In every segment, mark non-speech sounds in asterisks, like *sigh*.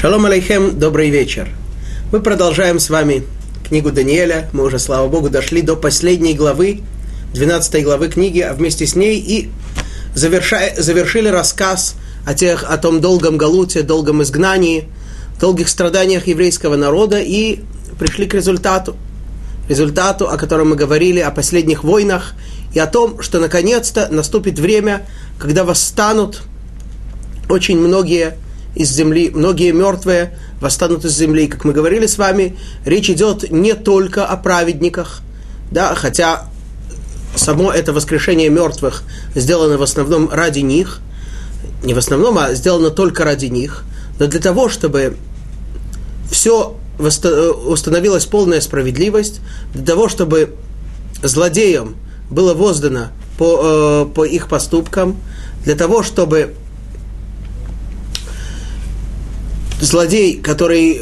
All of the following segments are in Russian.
Шалом алейхем, добрый вечер. Мы продолжаем с вами книгу Даниэля. Мы уже, слава Богу, дошли до последней главы, 12 главы книги, а вместе с ней и завершая, завершили рассказ о, тех, о том долгом галуте, долгом изгнании, долгих страданиях еврейского народа и пришли к результату. Результату, о котором мы говорили, о последних войнах и о том, что наконец-то наступит время, когда восстанут очень многие из земли, многие мертвые восстанут из земли. Как мы говорили с вами, речь идет не только о праведниках, да, хотя само это воскрешение мертвых сделано в основном ради них, не в основном, а сделано только ради них, но для того, чтобы все установилась полная справедливость, для того, чтобы злодеям было воздано по, э, по их поступкам, для того, чтобы злодей, который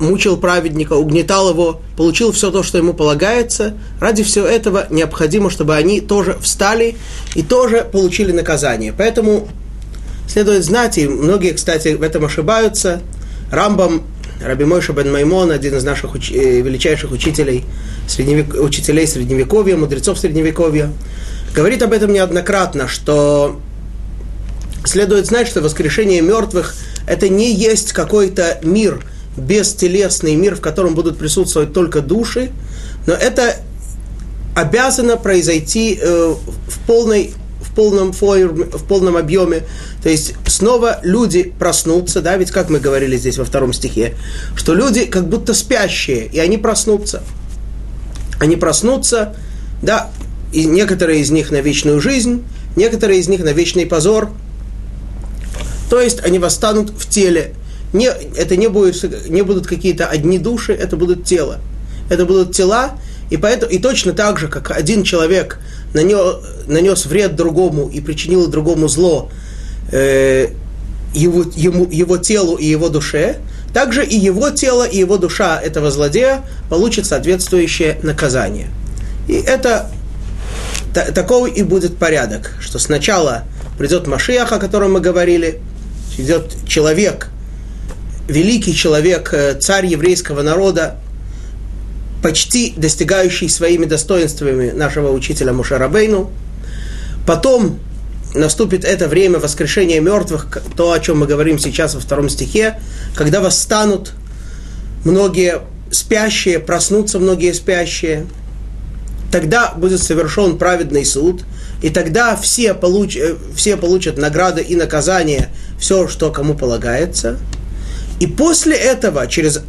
мучил праведника, угнетал его, получил все то, что ему полагается, ради всего этого необходимо, чтобы они тоже встали и тоже получили наказание. Поэтому следует знать, и многие, кстати, в этом ошибаются, Рамбам, Раби Мойша бен Маймон, один из наших уч... Э, величайших учителей, средневек... учителей Средневековья, мудрецов Средневековья, говорит об этом неоднократно, что следует знать, что воскрешение мертвых – это не есть какой-то мир, бестелесный мир, в котором будут присутствовать только души, но это обязано произойти э, в, полной, в, полном форме, в полном объеме. То есть снова люди проснутся, да, ведь как мы говорили здесь во втором стихе, что люди как будто спящие, и они проснутся. Они проснутся, да, и некоторые из них на вечную жизнь, некоторые из них на вечный позор – то есть они восстанут в теле. Не, это не, будет, не будут какие-то одни души, это будут тела. Это будут тела, и, поэтому, и точно так же, как один человек нанес, нанес вред другому и причинил другому зло э, его, ему, его телу и его душе, также и его тело, и его душа этого злодея получат соответствующее наказание. И это та, такой и будет порядок, что сначала придет Машиах, о котором мы говорили, идет человек, великий человек, э, царь еврейского народа, почти достигающий своими достоинствами нашего учителя Мушарабейну. Потом наступит это время воскрешения мертвых, то, о чем мы говорим сейчас во втором стихе, когда восстанут многие спящие, проснутся многие спящие. Тогда будет совершен праведный суд, и тогда все, получ, э, все получат награды и наказания все, что кому полагается. И после этого, через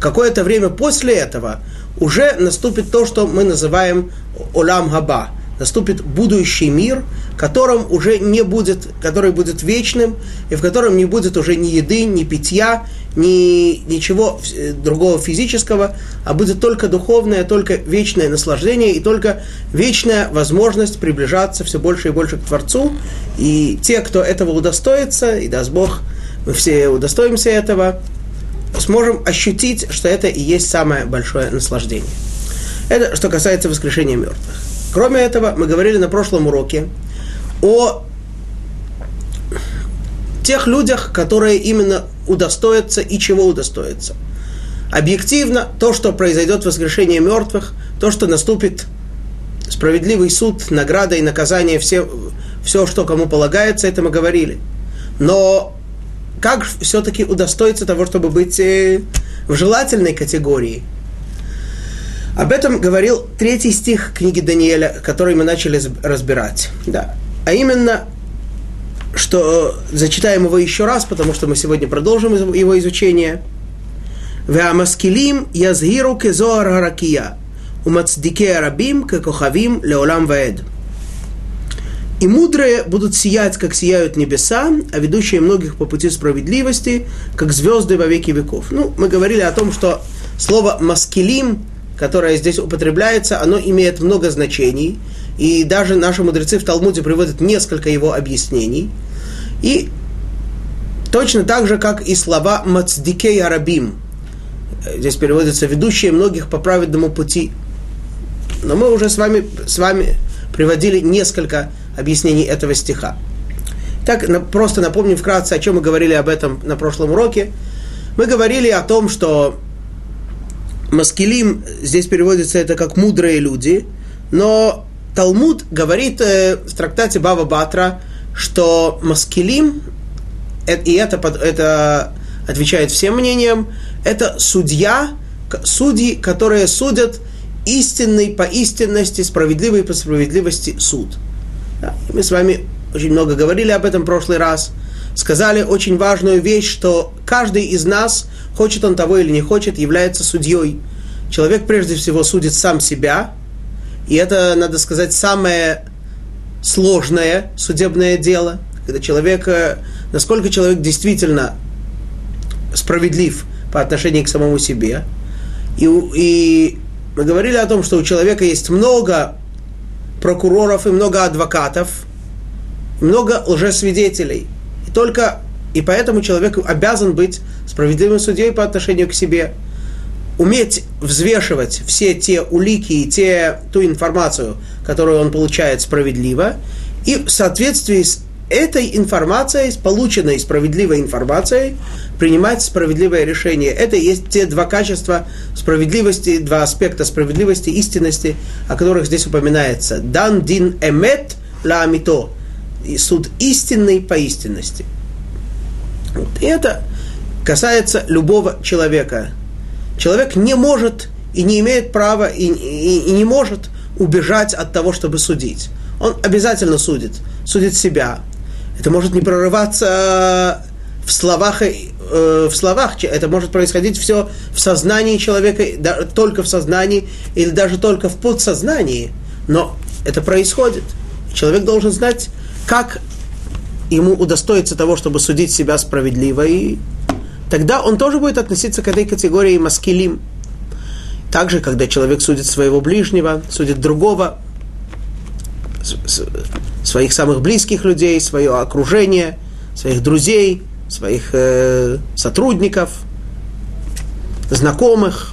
какое-то время после этого, уже наступит то, что мы называем Олам Хаба. Наступит будущий мир, которым уже не будет, который будет вечным, и в котором не будет уже ни еды, ни питья, ни ничего другого физического, а будет только духовное, только вечное наслаждение и только вечная возможность приближаться все больше и больше к Творцу. И те, кто этого удостоится, и даст Бог, мы все удостоимся этого, сможем ощутить, что это и есть самое большое наслаждение. Это что касается воскрешения мертвых. Кроме этого, мы говорили на прошлом уроке о тех людях, которые именно удостоятся и чего удостоятся. Объективно, то, что произойдет воскрешение мертвых, то, что наступит справедливый суд, награда и наказание, все, все, что кому полагается, это мы говорили. Но как все-таки удостоиться того, чтобы быть э, в желательной категории? Об этом говорил третий стих книги Даниэля, который мы начали разбирать. Да. А именно, что зачитаем его еще раз, потому что мы сегодня продолжим его изучение. והמשכילים יזהירו כזוהר הרקיע, ומצדיקי הרבים ככוכבים לעולם ועד. И мудрые будут сиять, как сияют небеса, а ведущие многих по пути справедливости, как звезды во веки веков. Ну, мы говорили о том, что слово «маскилим», которое здесь употребляется, оно имеет много значений – и даже наши мудрецы в Талмуде приводят несколько его объяснений. И точно так же, как и слова «мацдикей арабим». Здесь переводится «ведущие многих по праведному пути». Но мы уже с вами, с вами приводили несколько объяснений этого стиха. Так, просто напомним вкратце, о чем мы говорили об этом на прошлом уроке. Мы говорили о том, что маскилим, здесь переводится это как мудрые люди, но Талмуд говорит э, в трактате Бава Батра, что маскилим, э, и это, это отвечает всем мнениям, это судья, судьи, которые судят истинный по истинности, справедливый по справедливости суд. Да? Мы с вами очень много говорили об этом в прошлый раз. Сказали очень важную вещь, что каждый из нас, хочет он того или не хочет, является судьей. Человек прежде всего судит сам себя, и это, надо сказать, самое сложное судебное дело, когда человек, э, насколько человек действительно справедлив по отношению к самому себе. И, и мы говорили о том, что у человека есть много прокуроров и много адвокатов, много лжесвидетелей. И только и поэтому человек обязан быть справедливым судьей по отношению к себе. Уметь взвешивать все те улики и те, ту информацию, которую он получает справедливо, и в соответствии с этой информацией, с полученной справедливой информацией, принимать справедливое решение. Это есть те два качества справедливости, два аспекта справедливости, истинности, о которых здесь упоминается. Дан дин эмет ла амито. Суд истинный по истинности. Вот. И это касается любого человека. Человек не может и не имеет права и, и, и не может убежать от того, чтобы судить. Он обязательно судит, судит себя. Это может не прорываться в словах э, в словах, это может происходить все в сознании человека, только в сознании или даже только в подсознании, но это происходит. Человек должен знать, как ему удостоиться того, чтобы судить себя справедливо, и тогда он тоже будет относиться к этой категории маскилим. Также, когда человек судит своего ближнего, судит другого, своих самых близких людей, свое окружение, своих друзей – своих э, сотрудников, знакомых,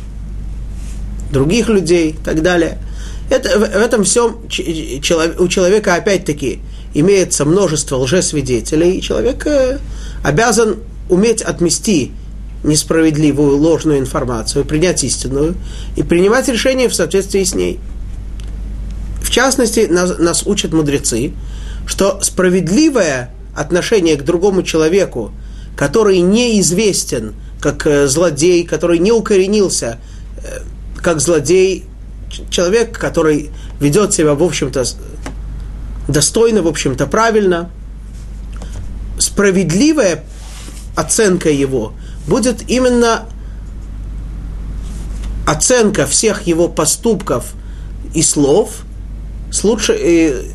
других людей и так далее. Это, в, этом всем у человека опять-таки имеется множество лжесвидетелей, и человек э, обязан уметь отмести несправедливую, ложную информацию, принять истинную и принимать решения в соответствии с ней. В частности, нас, нас учат мудрецы, что справедливое отношение к другому человеку который неизвестен как э, злодей, который не укоренился э, как злодей, человек, который ведет себя, в общем-то, достойно, в общем-то, правильно, справедливая оценка его будет именно оценка всех его поступков и слов с лучшей, и,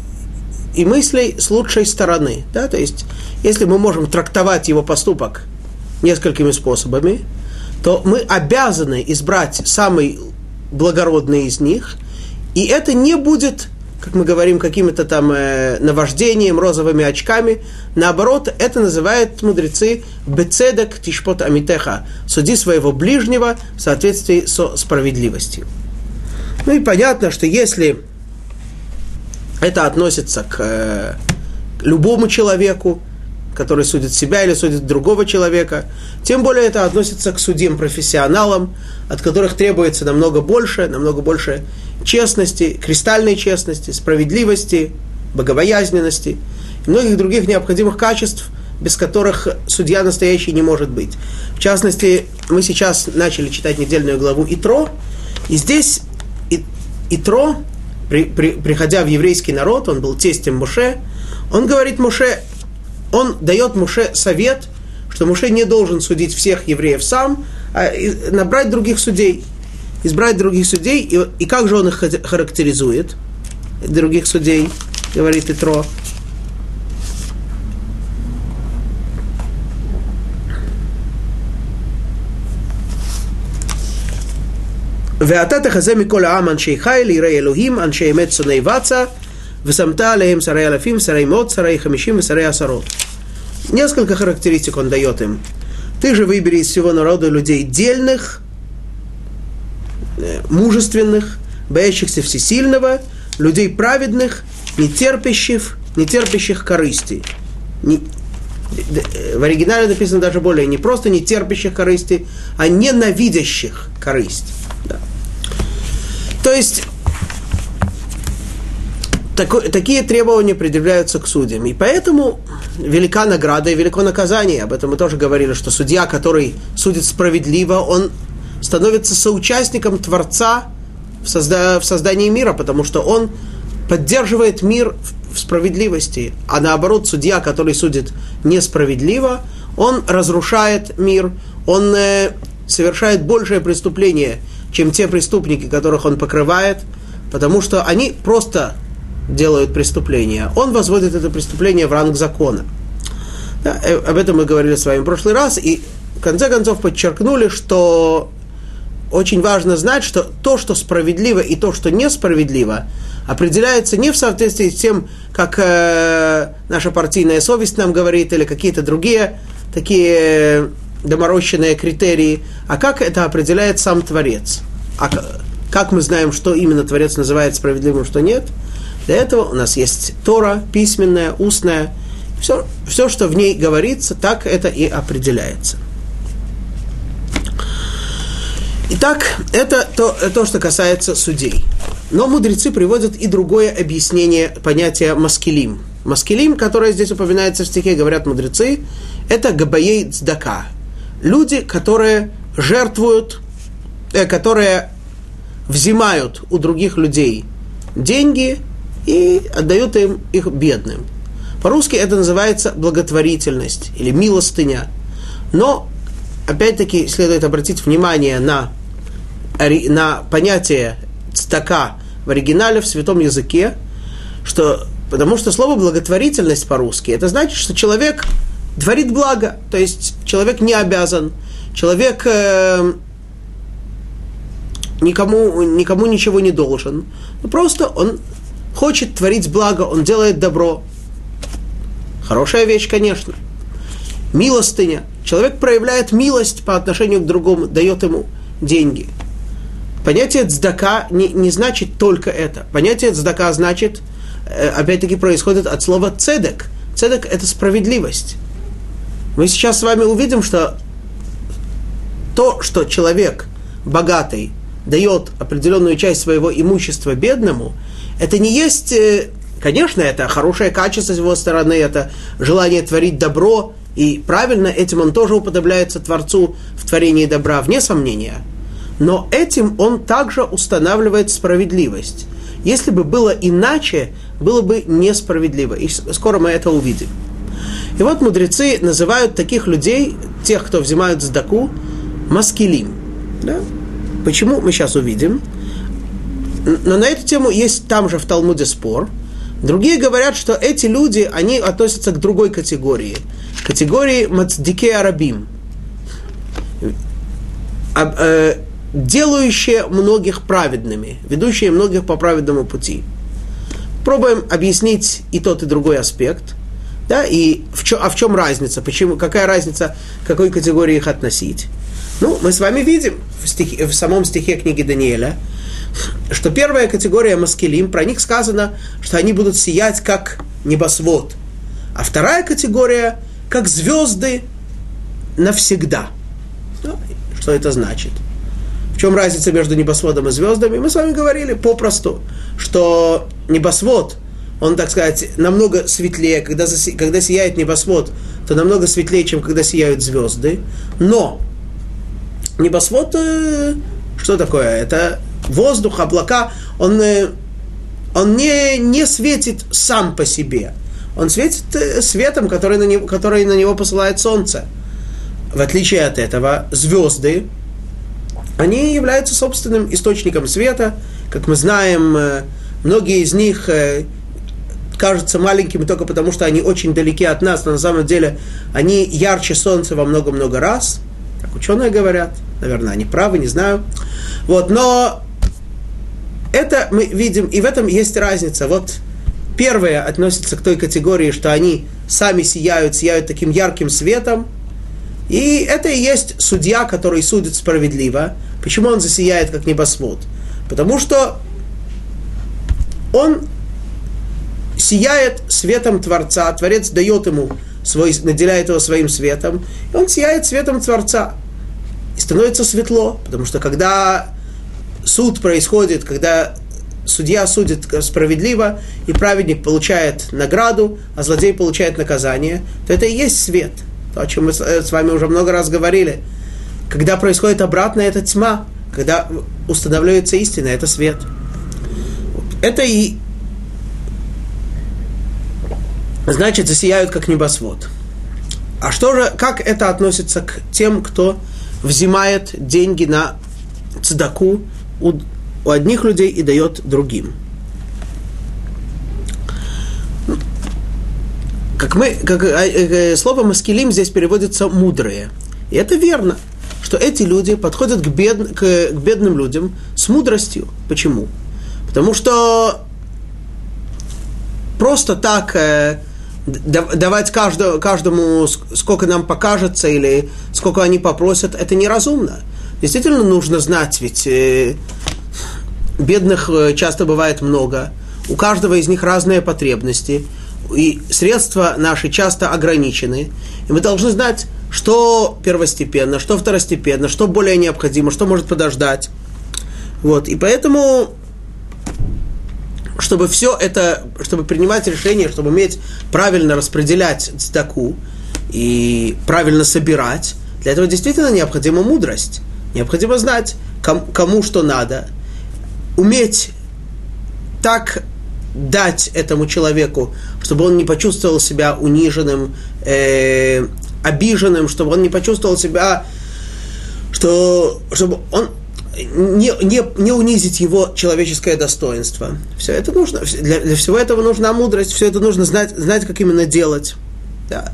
и мыслей с лучшей стороны. Да? То есть если мы можем трактовать его поступок несколькими способами, то мы обязаны избрать самый благородный из них, и это не будет, как мы говорим, каким-то там э, наваждением, розовыми очками. Наоборот, это называют мудрецы бецедек тишпот амитеха. Суди своего ближнего в соответствии со справедливостью. Ну и понятно, что если это относится к э, любому человеку, который судит себя или судит другого человека. Тем более это относится к судьям профессионалам, от которых требуется намного больше, намного больше честности, кристальной честности, справедливости, богобоязненности и многих других необходимых качеств, без которых судья настоящий не может быть. В частности, мы сейчас начали читать недельную главу Итро, и здесь Итро, при, при, приходя в еврейский народ, он был тестем Муше, он говорит Муше, он дает Муше совет, что Муше не должен судить всех евреев сам, а набрать других судей, избрать других судей, и, и как же он их характеризует, других судей, говорит Итро. ואתה תחזה מכל העם אנשי חיל, יראי אלוהים, אנשי אמת שונאי בצע, «Весамта алеем сарай алафим, сарай мод, сарай хамишим, сарай асарот». Несколько характеристик он дает им. «Ты же выбери из всего народа людей дельных, э, мужественных, боящихся всесильного, людей праведных, нетерпящих, нетерпящих корысти». Не, э, в оригинале написано даже более не просто не терпящих корысти, а ненавидящих корысть. Да. То есть такой, такие требования предъявляются к судьям. И поэтому велика награда и велико наказание. Об этом мы тоже говорили, что судья, который судит справедливо, он становится соучастником Творца в, созда- в создании мира, потому что он поддерживает мир в справедливости. А наоборот, судья, который судит несправедливо, он разрушает мир, он э, совершает большее преступление, чем те преступники, которых он покрывает, потому что они просто делают преступление. Он возводит это преступление в ранг закона. Да, э, об этом мы говорили с вами в прошлый раз, и в конце концов подчеркнули, что очень важно знать, что то, что справедливо и то, что несправедливо, определяется не в соответствии с тем, как э, наша партийная совесть нам говорит, или какие-то другие такие доморощенные критерии, а как это определяет сам Творец. А как мы знаем, что именно Творец называет справедливым, что нет? Для этого у нас есть Тора, письменная, устная. Все, все, что в ней говорится, так это и определяется. Итак, это то, то, что касается судей. Но мудрецы приводят и другое объяснение понятия маскилим. Маскилим, которое здесь упоминается в стихе, говорят мудрецы, это габаей цдака. Люди, которые жертвуют, э, которые взимают у других людей деньги и отдают им их бедным. По-русски это называется благотворительность или милостыня. Но, опять-таки, следует обратить внимание на, на понятие цтака в оригинале, в святом языке, что, потому что слово благотворительность по-русски, это значит, что человек творит благо, то есть человек не обязан, человек э, никому, никому ничего не должен, просто он хочет творить благо, он делает добро. Хорошая вещь, конечно. Милостыня. Человек проявляет милость по отношению к другому, дает ему деньги – Понятие цдака не, не значит только это. Понятие цдака значит, э, опять-таки, происходит от слова цедек. Цедек – это справедливость. Мы сейчас с вами увидим, что то, что человек богатый дает определенную часть своего имущества бедному, это не есть, э, конечно, это хорошее качество с его стороны, это желание творить добро, и правильно этим он тоже уподобляется Творцу в творении добра, вне сомнения – но этим он также устанавливает справедливость. Если бы было иначе, было бы несправедливо. И скоро мы это увидим. И вот мудрецы называют таких людей, тех, кто взимают сдаку, маскилим. Да? Почему, мы сейчас увидим. Но на эту тему есть там же в Талмуде спор. Другие говорят, что эти люди, они относятся к другой категории. Категории мацдике арабим. Э, делающее многих праведными, ведущее многих по праведному пути. Пробуем объяснить и тот, и другой аспект. Да, и в чё, а в чем разница? Почему, какая разница, к какой категории их относить? Ну, мы с вами видим в, стихе, в самом стихе книги Даниэля, что первая категория маскелим, про них сказано, что они будут сиять как небосвод. А вторая категория, как звезды навсегда. Ну, что это значит? В чем разница между небосводом и звездами? Мы с вами говорили попросту, что небосвод, он, так сказать, намного светлее, когда, заси, когда сияет небосвод, то намного светлее, чем когда сияют звезды. Но небосвод, э, что такое? Это воздух, облака, он, э, он не, не светит сам по себе. Он светит э, светом, который на, него, который на него посылает солнце. В отличие от этого, звезды, они являются собственным источником света. Как мы знаем, э, многие из них кажутся маленькими только потому, что они очень далеки от нас, но на самом деле они ярче Солнца во много-много раз. Так ученые говорят. Наверное, они правы, не знаю. Вот, но это мы видим, и в этом есть разница. Вот первое относится к той категории, что они сами сияют, сияют таким ярким светом, и это и есть судья, который судит справедливо. Почему он засияет, как небосвод? Потому что он сияет светом Творца, Творец дает ему свой, наделяет его своим светом, и он сияет светом Творца. И становится светло, потому что когда суд происходит, когда судья судит справедливо, и праведник получает награду, а злодей получает наказание, то это и есть свет. То, о чем мы с вами уже много раз говорили. Когда происходит обратно, это тьма. Когда устанавливается истина, это свет. Это и значит засияют как небосвод. А что же, как это относится к тем, кто взимает деньги на цедаку у, у одних людей и дает другим? Как мы, как э, э, слово маскилим здесь переводится мудрые. И это верно, что эти люди подходят к, бед, к, к бедным людям с мудростью. Почему? Потому что просто так э, давать каждому, каждому, сколько нам покажется или сколько они попросят, это неразумно. Действительно нужно знать, ведь э, бедных э, часто бывает много, у каждого из них разные потребности, и средства наши часто ограничены, и мы должны знать, что первостепенно, что второстепенно, что более необходимо, что может подождать. Вот, и поэтому чтобы все это, чтобы принимать решение, чтобы уметь правильно распределять цдаку и правильно собирать, для этого действительно необходима мудрость. Необходимо знать, кому, что надо, уметь так дать этому человеку, чтобы он не почувствовал себя униженным, э, обиженным, чтобы он не почувствовал себя, что, чтобы он не, не, не унизить его человеческое достоинство. Все это нужно, для, для всего этого нужна мудрость, все это нужно знать, знать как именно делать. Да.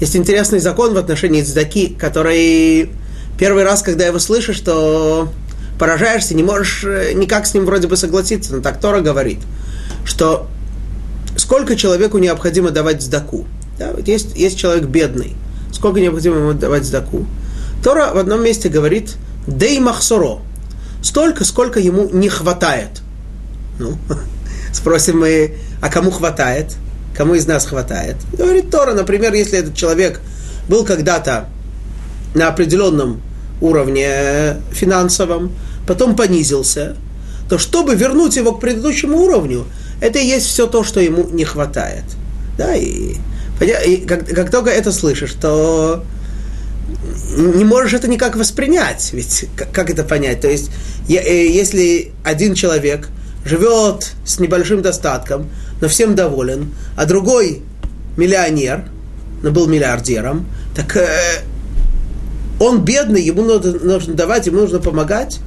Есть интересный закон в отношении цдаки, который первый раз, когда его слышишь, то поражаешься, не можешь э, никак с ним вроде бы согласиться, но так Тора говорит, что сколько человеку необходимо давать сдаку. Да, вот есть, есть человек бедный, сколько необходимо ему давать сдаку. Тора в одном месте говорит, Дей махсоро. Столько, сколько ему не хватает. Ну, *laughs* спросим мы, а кому хватает? Кому из нас хватает? Говорит Тора, например, если этот человек был когда-то на определенном уровне финансовом, потом понизился, то чтобы вернуть его к предыдущему уровню, это и есть все то, что ему не хватает. Да, и, и как, как только это слышишь, то не можешь это никак воспринять. Ведь как это понять? То есть, э, если один человек живет с небольшим достатком, но всем доволен, а другой миллионер, но был миллиардером, так э, он бедный, ему нужно, нужно давать, ему нужно помогать.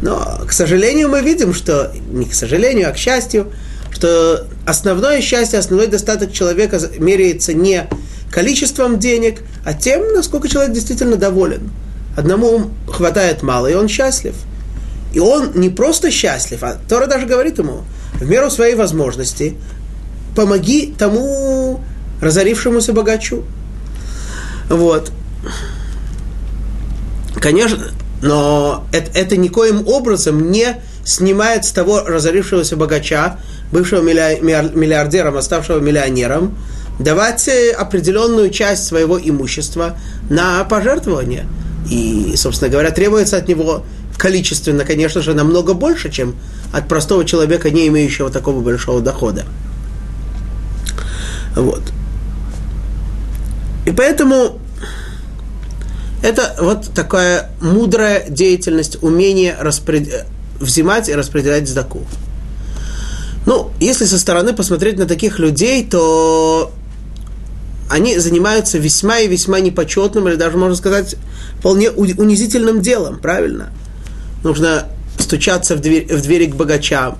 Но, к сожалению, мы видим, что, не к сожалению, а к счастью, что основное счастье, основной достаток человека меряется не количеством денег, а тем, насколько человек действительно доволен. Одному хватает мало, и он счастлив. И он не просто счастлив, а Тора даже говорит ему, в меру своей возможности, помоги тому разорившемуся богачу. Вот. Конечно, но это, это никоим образом не снимает с того разорившегося богача, бывшего миллиардером, оставшего миллионером, давать э, определенную часть своего имущества на пожертвование. И, собственно говоря, требуется от него количественно, конечно же, намного больше, чем от простого человека, не имеющего такого большого дохода. Вот. И поэтому это вот такая мудрая деятельность, умение распред... взимать и распределять сдаку. Ну, если со стороны посмотреть на таких людей, то они занимаются весьма и весьма непочетным, или даже, можно сказать, вполне унизительным делом, правильно? Нужно стучаться в дверь, в двери к богачам,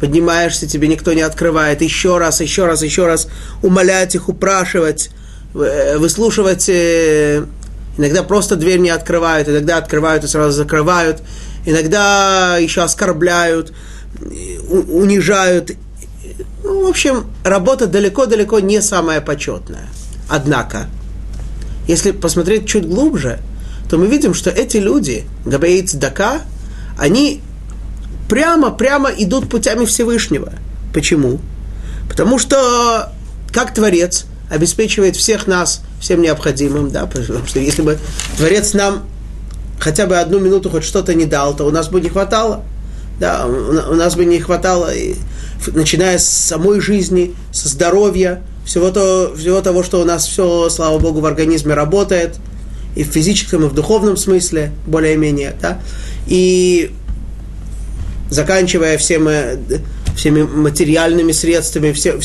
поднимаешься, тебе никто не открывает, еще раз, еще раз, еще раз умолять их, упрашивать, э, выслушивать, э, иногда просто дверь не открывают, иногда открывают и сразу закрывают, иногда еще оскорбляют, унижают. Ну, в общем, работа далеко-далеко не самая почетная. Однако, если посмотреть чуть глубже, то мы видим, что эти люди, Габаит Дака, они прямо-прямо идут путями Всевышнего. Почему? Потому что как Творец обеспечивает всех нас всем необходимым, да, потому что если бы Творец нам хотя бы одну минуту хоть что-то не дал, то у нас бы не хватало. Да, у нас бы не хватало, и, начиная с самой жизни, со здоровья, всего, то, всего того, что у нас все, слава Богу, в организме работает, и в физическом, и в духовном смысле, более-менее, да, и заканчивая всем, всеми материальными средствами, все,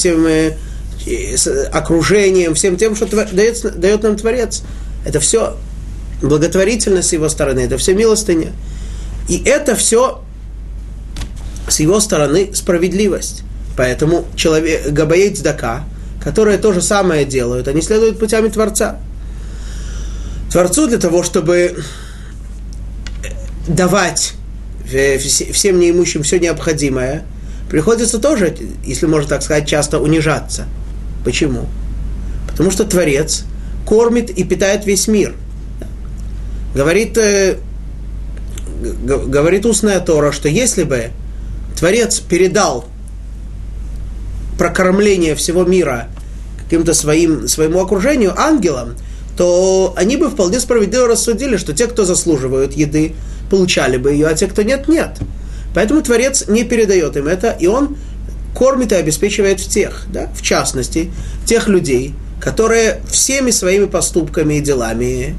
всем окружением, всем тем, что дает, дает нам Творец. Это все благотворительность с его стороны, это все милостыня. И это все с его стороны справедливость. Поэтому человек, Габает Здака, которые то же самое делают, они следуют путями Творца. Творцу для того, чтобы давать всем неимущим все необходимое, приходится тоже, если можно так сказать, часто унижаться. Почему? Потому что Творец кормит и питает весь мир. Говорит, э, говорит устная Тора, что если бы Творец передал прокормление всего мира каким-то своим, своему окружению, ангелам, то они бы вполне справедливо рассудили, что те, кто заслуживают еды, получали бы ее, а те, кто нет, нет. Поэтому Творец не передает им это, и он кормит и обеспечивает всех, да, в частности, тех людей, которые всеми своими поступками и делами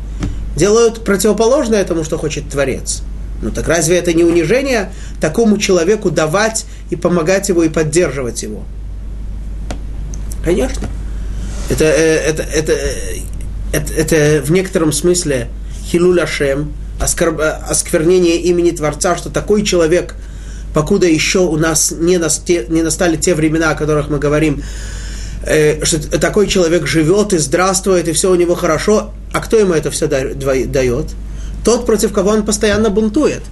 делают противоположное тому, что хочет Творец. Ну так разве это не унижение такому человеку давать и помогать его и поддерживать его? Конечно. Это, э, это, это, э, это, это в некотором смысле хилуляшем, оскорб, осквернение имени Творца, что такой человек, покуда еще у нас не, насте, не настали те времена, о которых мы говорим, э, что такой человек живет и здравствует, и все у него хорошо, а кто ему это все дает? тот, против кого он постоянно бунтует.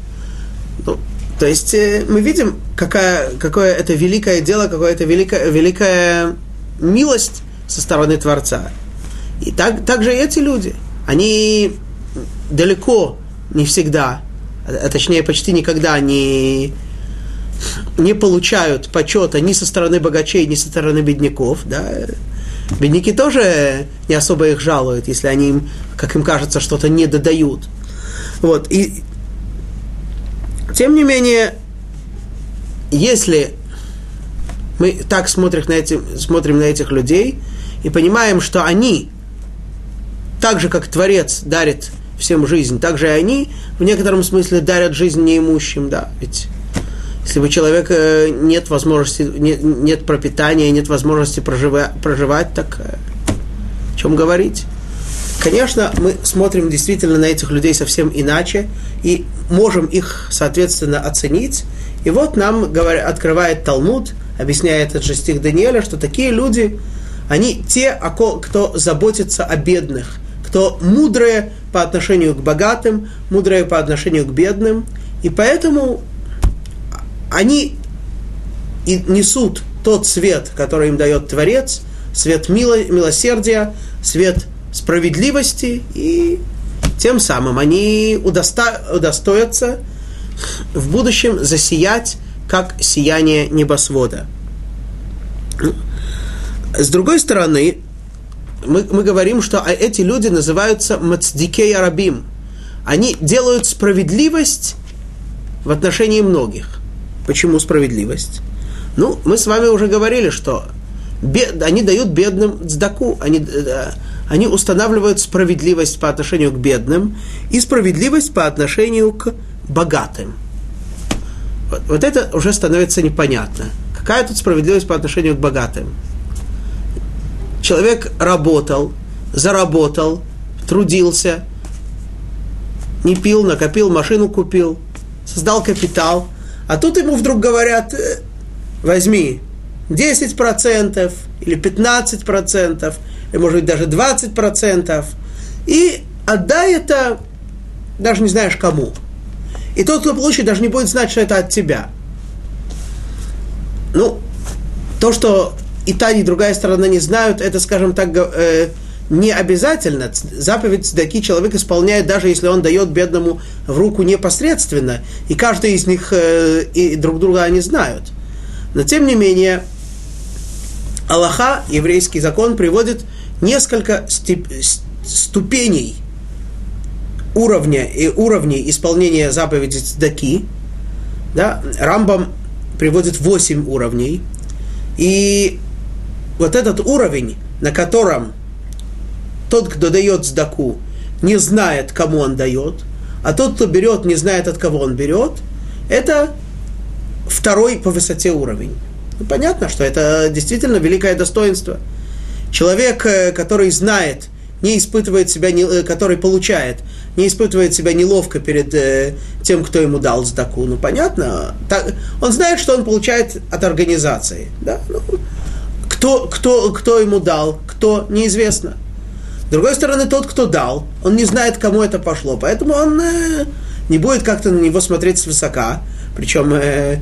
Ну, то есть э, мы видим, какая, какое это великое дело, какое это великая, великая милость со стороны Творца. И так, также эти люди, они далеко не всегда, а точнее почти никогда не, не получают почета ни со стороны богачей, ни со стороны бедняков. Да? Бедняки тоже не особо их жалуют, если они им, как им кажется, что-то не додают. Вот, и тем не менее, если мы так смотрим на, эти, смотрим на этих людей и понимаем, что они, так же как Творец дарит всем жизнь, так же и они в некотором смысле дарят жизнь неимущим, да, ведь если у человека нет возможности, нет, нет пропитания, нет возможности проживать, проживать так э, о чем говорить? Конечно, мы смотрим действительно на этих людей совсем иначе и можем их, соответственно, оценить. И вот нам говорит, открывает Талмуд, объясняет этот же стих Даниэля, что такие люди, они те, кто заботится о бедных, кто мудрые по отношению к богатым, мудрые по отношению к бедным. И поэтому они и несут тот свет, который им дает Творец, свет милосердия, свет справедливости, и тем самым они удоста, удостоятся в будущем засиять, как сияние небосвода. С другой стороны, мы, мы говорим, что эти люди называются мацдикей арабим. Они делают справедливость в отношении многих. Почему справедливость? Ну, мы с вами уже говорили, что бед, они дают бедным цдаку, они, э, они устанавливают справедливость по отношению к бедным и справедливость по отношению к богатым. Вот, вот это уже становится непонятно. Какая тут справедливость по отношению к богатым? Человек работал, заработал, трудился, не пил, накопил, машину купил, создал капитал, а тут ему вдруг говорят, «Э, возьми 10% или 15%, или, может быть, даже 20%, и отдай это, даже не знаешь кому. И тот, кто получит, даже не будет знать, что это от тебя. Ну, то, что и та, и другая сторона не знают, это, скажем так, э, не обязательно. Заповедь Цдаки человек исполняет, даже если он дает бедному в руку непосредственно. И каждый из них, э, и друг друга они знают. Но, тем не менее, Аллаха, еврейский закон, приводит несколько ступеней уровня и уровней исполнения заповеди Цдаки. Да? Рамбам приводит 8 уровней. И вот этот уровень, на котором тот, кто дает сдаку, не знает, кому он дает, а тот, кто берет, не знает, от кого он берет, это второй по высоте уровень. Ну, понятно, что это действительно великое достоинство. Человек, э, который знает, не испытывает себя, э, который получает, не испытывает себя неловко перед э, тем, кто ему дал сдаку. Ну, понятно. Он знает, что он получает от организации. Да? Ну, кто, кто, кто ему дал, кто, неизвестно. С другой стороны, тот, кто дал, он не знает, кому это пошло, поэтому он э, не будет как-то на него смотреть свысока, причем э,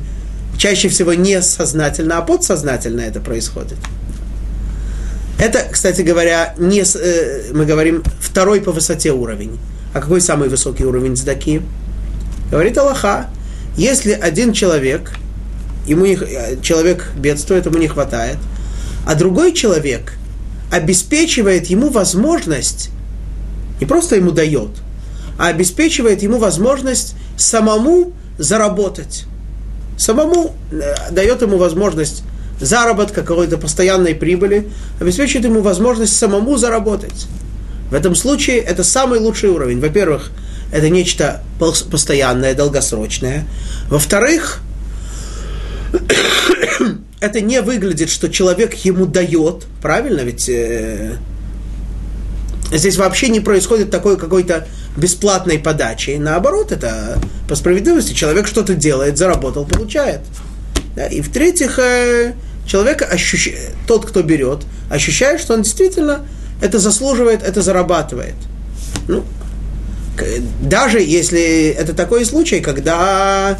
чаще всего не сознательно, а подсознательно это происходит. Это, кстати говоря, не, э, мы говорим второй по высоте уровень. А какой самый высокий уровень сдаки? Говорит Аллаха, если один человек, ему не, э, человек бедствует, ему не хватает, а другой человек обеспечивает ему возможность, не просто ему дает, а обеспечивает ему возможность самому заработать. Самому э, дает ему возможность заработка, какой-то постоянной прибыли, обеспечивает ему возможность самому заработать. В этом случае это самый лучший уровень. Во-первых, это нечто постоянное, долгосрочное. Во-вторых, это не выглядит, что человек ему дает, правильно? Ведь э, здесь вообще не происходит такой какой-то бесплатной подачи. Наоборот, это по справедливости человек что-то делает, заработал, получает. Да? И в-третьих, э, человек ощущает, тот, кто берет, ощущает, что он действительно это заслуживает, это зарабатывает. Ну, даже если это такой случай, когда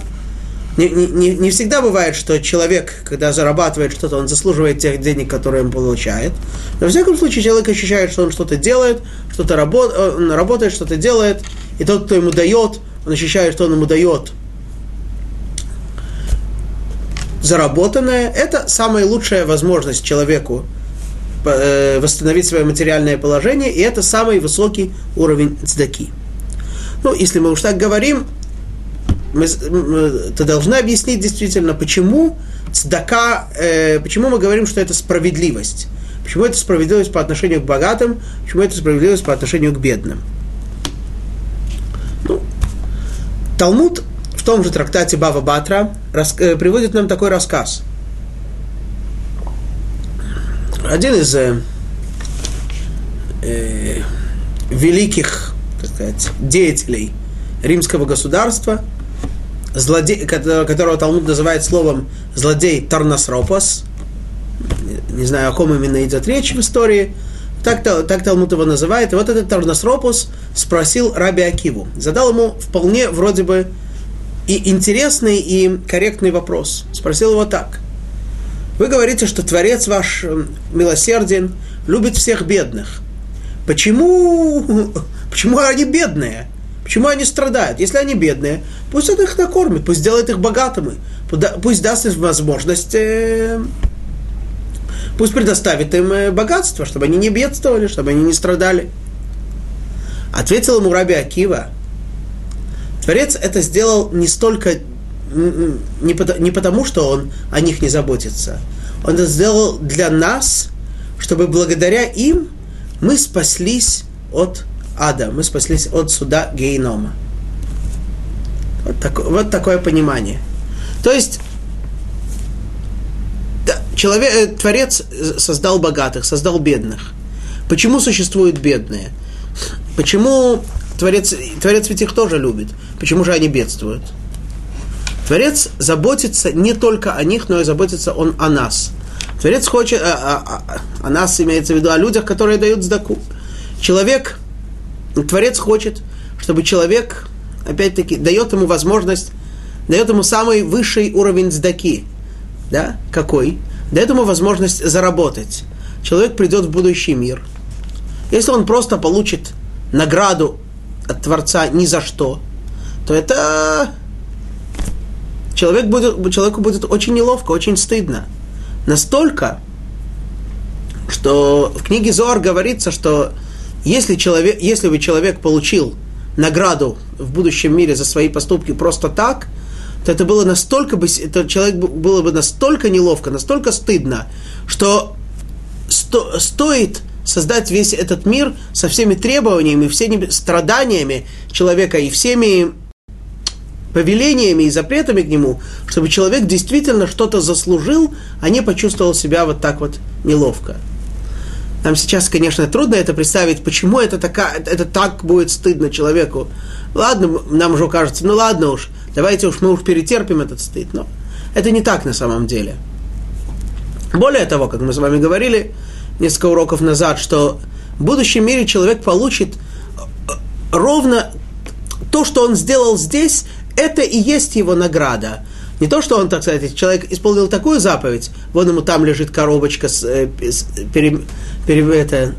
не, не, не всегда бывает, что человек, когда зарабатывает что-то, он заслуживает тех денег, которые он получает. Но, во всяком случае, человек ощущает, что он что-то делает, что-то работ, он работает, что-то делает, и тот, кто ему дает, он ощущает, что он ему дает заработанное. Это самая лучшая возможность человеку Э, восстановить свое материальное положение, и это самый высокий уровень цдаки. Ну, если мы уж так говорим, мы, ты должна объяснить действительно, почему цдака, э, почему мы говорим, что это справедливость. Почему это справедливость по отношению к богатым, почему это справедливость по отношению к бедным. Ну, Талмуд в том же трактате Бава Батра рас, э, приводит нам такой рассказ – один из э, э, великих, так сказать, деятелей римского государства, злодей, которого Талмуд называет словом злодей Тарнасропос, не знаю, о ком именно идет речь в истории, так, так Талмуд его называет. И вот этот Тарнасропос спросил Раби Акиву, задал ему вполне вроде бы и интересный, и корректный вопрос. Спросил его так – вы говорите, что Творец ваш э, милосерден, любит всех бедных. Почему, *laughs* почему они бедные? Почему они страдают? Если они бедные, пусть он их накормит, пусть сделает их богатыми, пусть даст им возможность, э, пусть предоставит им э, богатство, чтобы они не бедствовали, чтобы они не страдали. Ответил ему Раби Акива, Творец это сделал не столько не, потому, не потому, что он о них не заботится. Он это сделал для нас, чтобы благодаря им мы спаслись от ада, мы спаслись от суда гейнома. Вот, так, вот такое понимание. То есть, да, человек, э, Творец создал богатых, создал бедных. Почему существуют бедные? Почему Творец, Творец ведь их тоже любит? Почему же они бедствуют? Творец заботится не только о них, но и заботится он о нас. Творец хочет, о, о, о, о нас имеется в виду, о людях, которые дают сдаку. Человек, Творец хочет, чтобы человек, опять-таки, дает ему возможность, дает ему самый высший уровень сдаки. Да? Какой? Дает ему возможность заработать. Человек придет в будущий мир. Если он просто получит награду от Творца ни за что, то это человек будет, человеку будет очень неловко, очень стыдно. Настолько, что в книге Зоар говорится, что если, человек, если бы человек получил награду в будущем мире за свои поступки просто так, то это было настолько бы, это человек было бы настолько неловко, настолько стыдно, что сто, стоит создать весь этот мир со всеми требованиями, всеми страданиями человека и всеми повелениями и запретами к нему, чтобы человек действительно что-то заслужил, а не почувствовал себя вот так вот неловко. Нам сейчас, конечно, трудно это представить, почему это, такая, это так будет стыдно человеку. Ладно, нам уже кажется, ну ладно уж, давайте уж мы уж перетерпим этот стыд. Но это не так на самом деле. Более того, как мы с вами говорили несколько уроков назад, что в будущем мире человек получит ровно то, что он сделал здесь, это и есть его награда. Не то, что он, так сказать, человек исполнил такую заповедь, вон ему там лежит коробочка с, э, с пере, пере, это, э,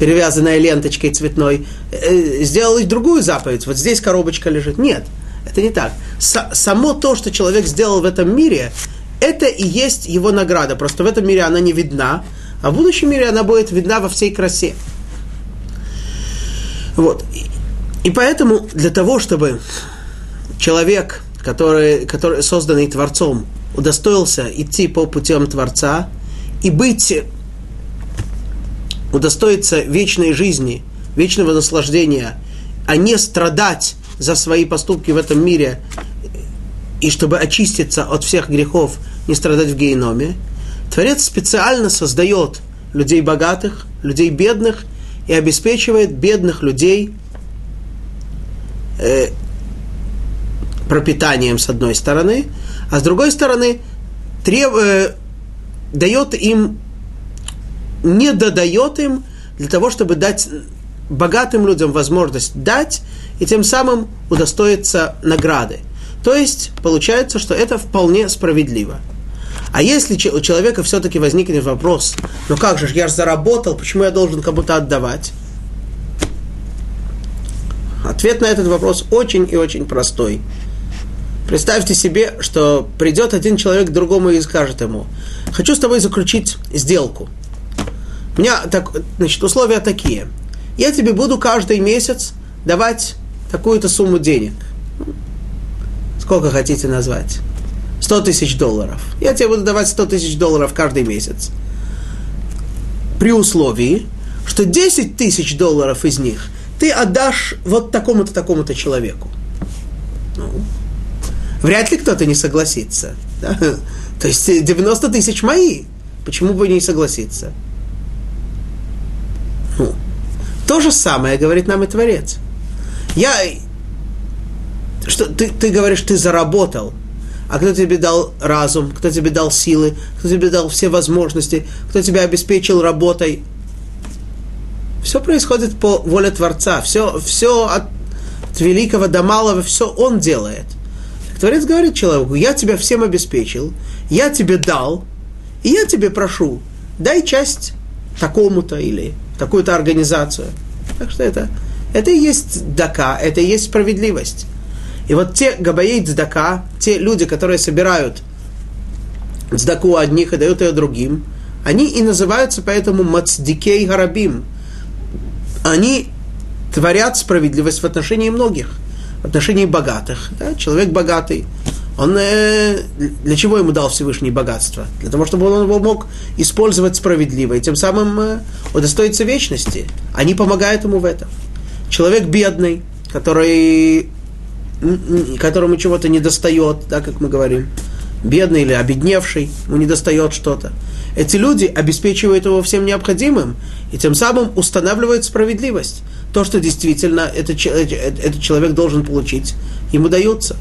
перевязанная ленточкой цветной, э, сделал и другую заповедь, вот здесь коробочка лежит. Нет, это не так. С, само то, что человек сделал в этом мире, это и есть его награда. Просто в этом мире она не видна, а в будущем мире она будет видна во всей красе. Вот. И поэтому для того, чтобы человек который, который созданный Творцом, удостоился идти по путем Творца и быть, удостоиться вечной жизни, вечного наслаждения, а не страдать за свои поступки в этом мире, и чтобы очиститься от всех грехов, не страдать в геноме, Творец специально создает людей богатых, людей бедных и обеспечивает бедных людей э, пропитанием с одной стороны, а с другой стороны треб, э, дает им, не додает им для того, чтобы дать богатым людям возможность дать и тем самым удостоиться награды. То есть получается, что это вполне справедливо. А если у человека все-таки возникнет вопрос, ну как же, я же заработал, почему я должен кому-то отдавать? Ответ на этот вопрос очень и очень простой. Представьте себе, что придет один человек к другому и скажет ему, хочу с тобой заключить сделку. У меня так, значит, условия такие. Я тебе буду каждый месяц давать такую-то сумму денег. Сколько хотите назвать? 100 тысяч долларов. Я тебе буду давать 100 тысяч долларов каждый месяц. При условии, что 10 тысяч долларов из них ты отдашь вот такому-то, такому-то человеку. Ну, вряд ли кто-то не согласится. Да? *laughs* То есть 90 тысяч мои. Почему бы не согласиться? Ну, то же самое говорит нам и Творец. Я... Что, ты, ты говоришь, ты заработал. А кто тебе дал разум, кто тебе дал силы, кто тебе дал все возможности, кто тебя обеспечил работой. Все происходит по воле Творца. Все, все от, от великого до малого, все Он делает – Творец говорит человеку, я тебя всем обеспечил, я тебе дал, и я тебе прошу, дай часть такому-то или такую-то организацию. Так что это, это и есть дака, это и есть справедливость. И вот те габаит дака, те люди, которые собирают цдаку одних и дают ее другим, они и называются поэтому мацдикей гарабим. Они творят справедливость в отношении многих в отношении богатых. Да? Человек богатый, он э, для чего ему дал Всевышний богатство? Для того, чтобы он его мог использовать справедливо и тем самым э, удостоиться вечности. Они помогают ему в этом. Человек бедный, который, которому чего-то не достает, да, как мы говорим, бедный или обедневший, ему не достает что-то. Эти люди обеспечивают его всем необходимым и тем самым устанавливают справедливость то, что действительно этот, этот человек должен получить, ему дается.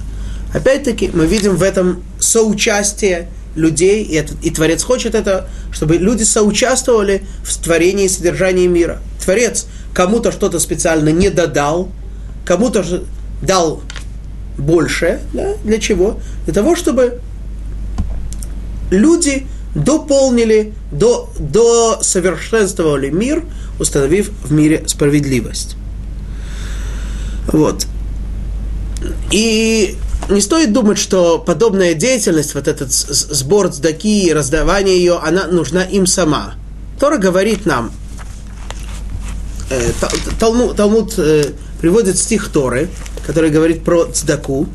Опять-таки, мы видим в этом соучастие людей, и, это, и Творец хочет это, чтобы люди соучаствовали в творении и содержании мира. Творец кому-то что-то специально не додал, кому-то дал больше. Да? Для чего? Для того, чтобы люди дополнили, до, до совершенствовали мир, установив в мире справедливость. Вот. И не стоит думать, что подобная деятельность, вот этот сбор цдаки, раздавание ее, она нужна им сама. Тора говорит нам, э, Талмуд, Талмуд э, приводит стих Торы, который говорит про цдаку,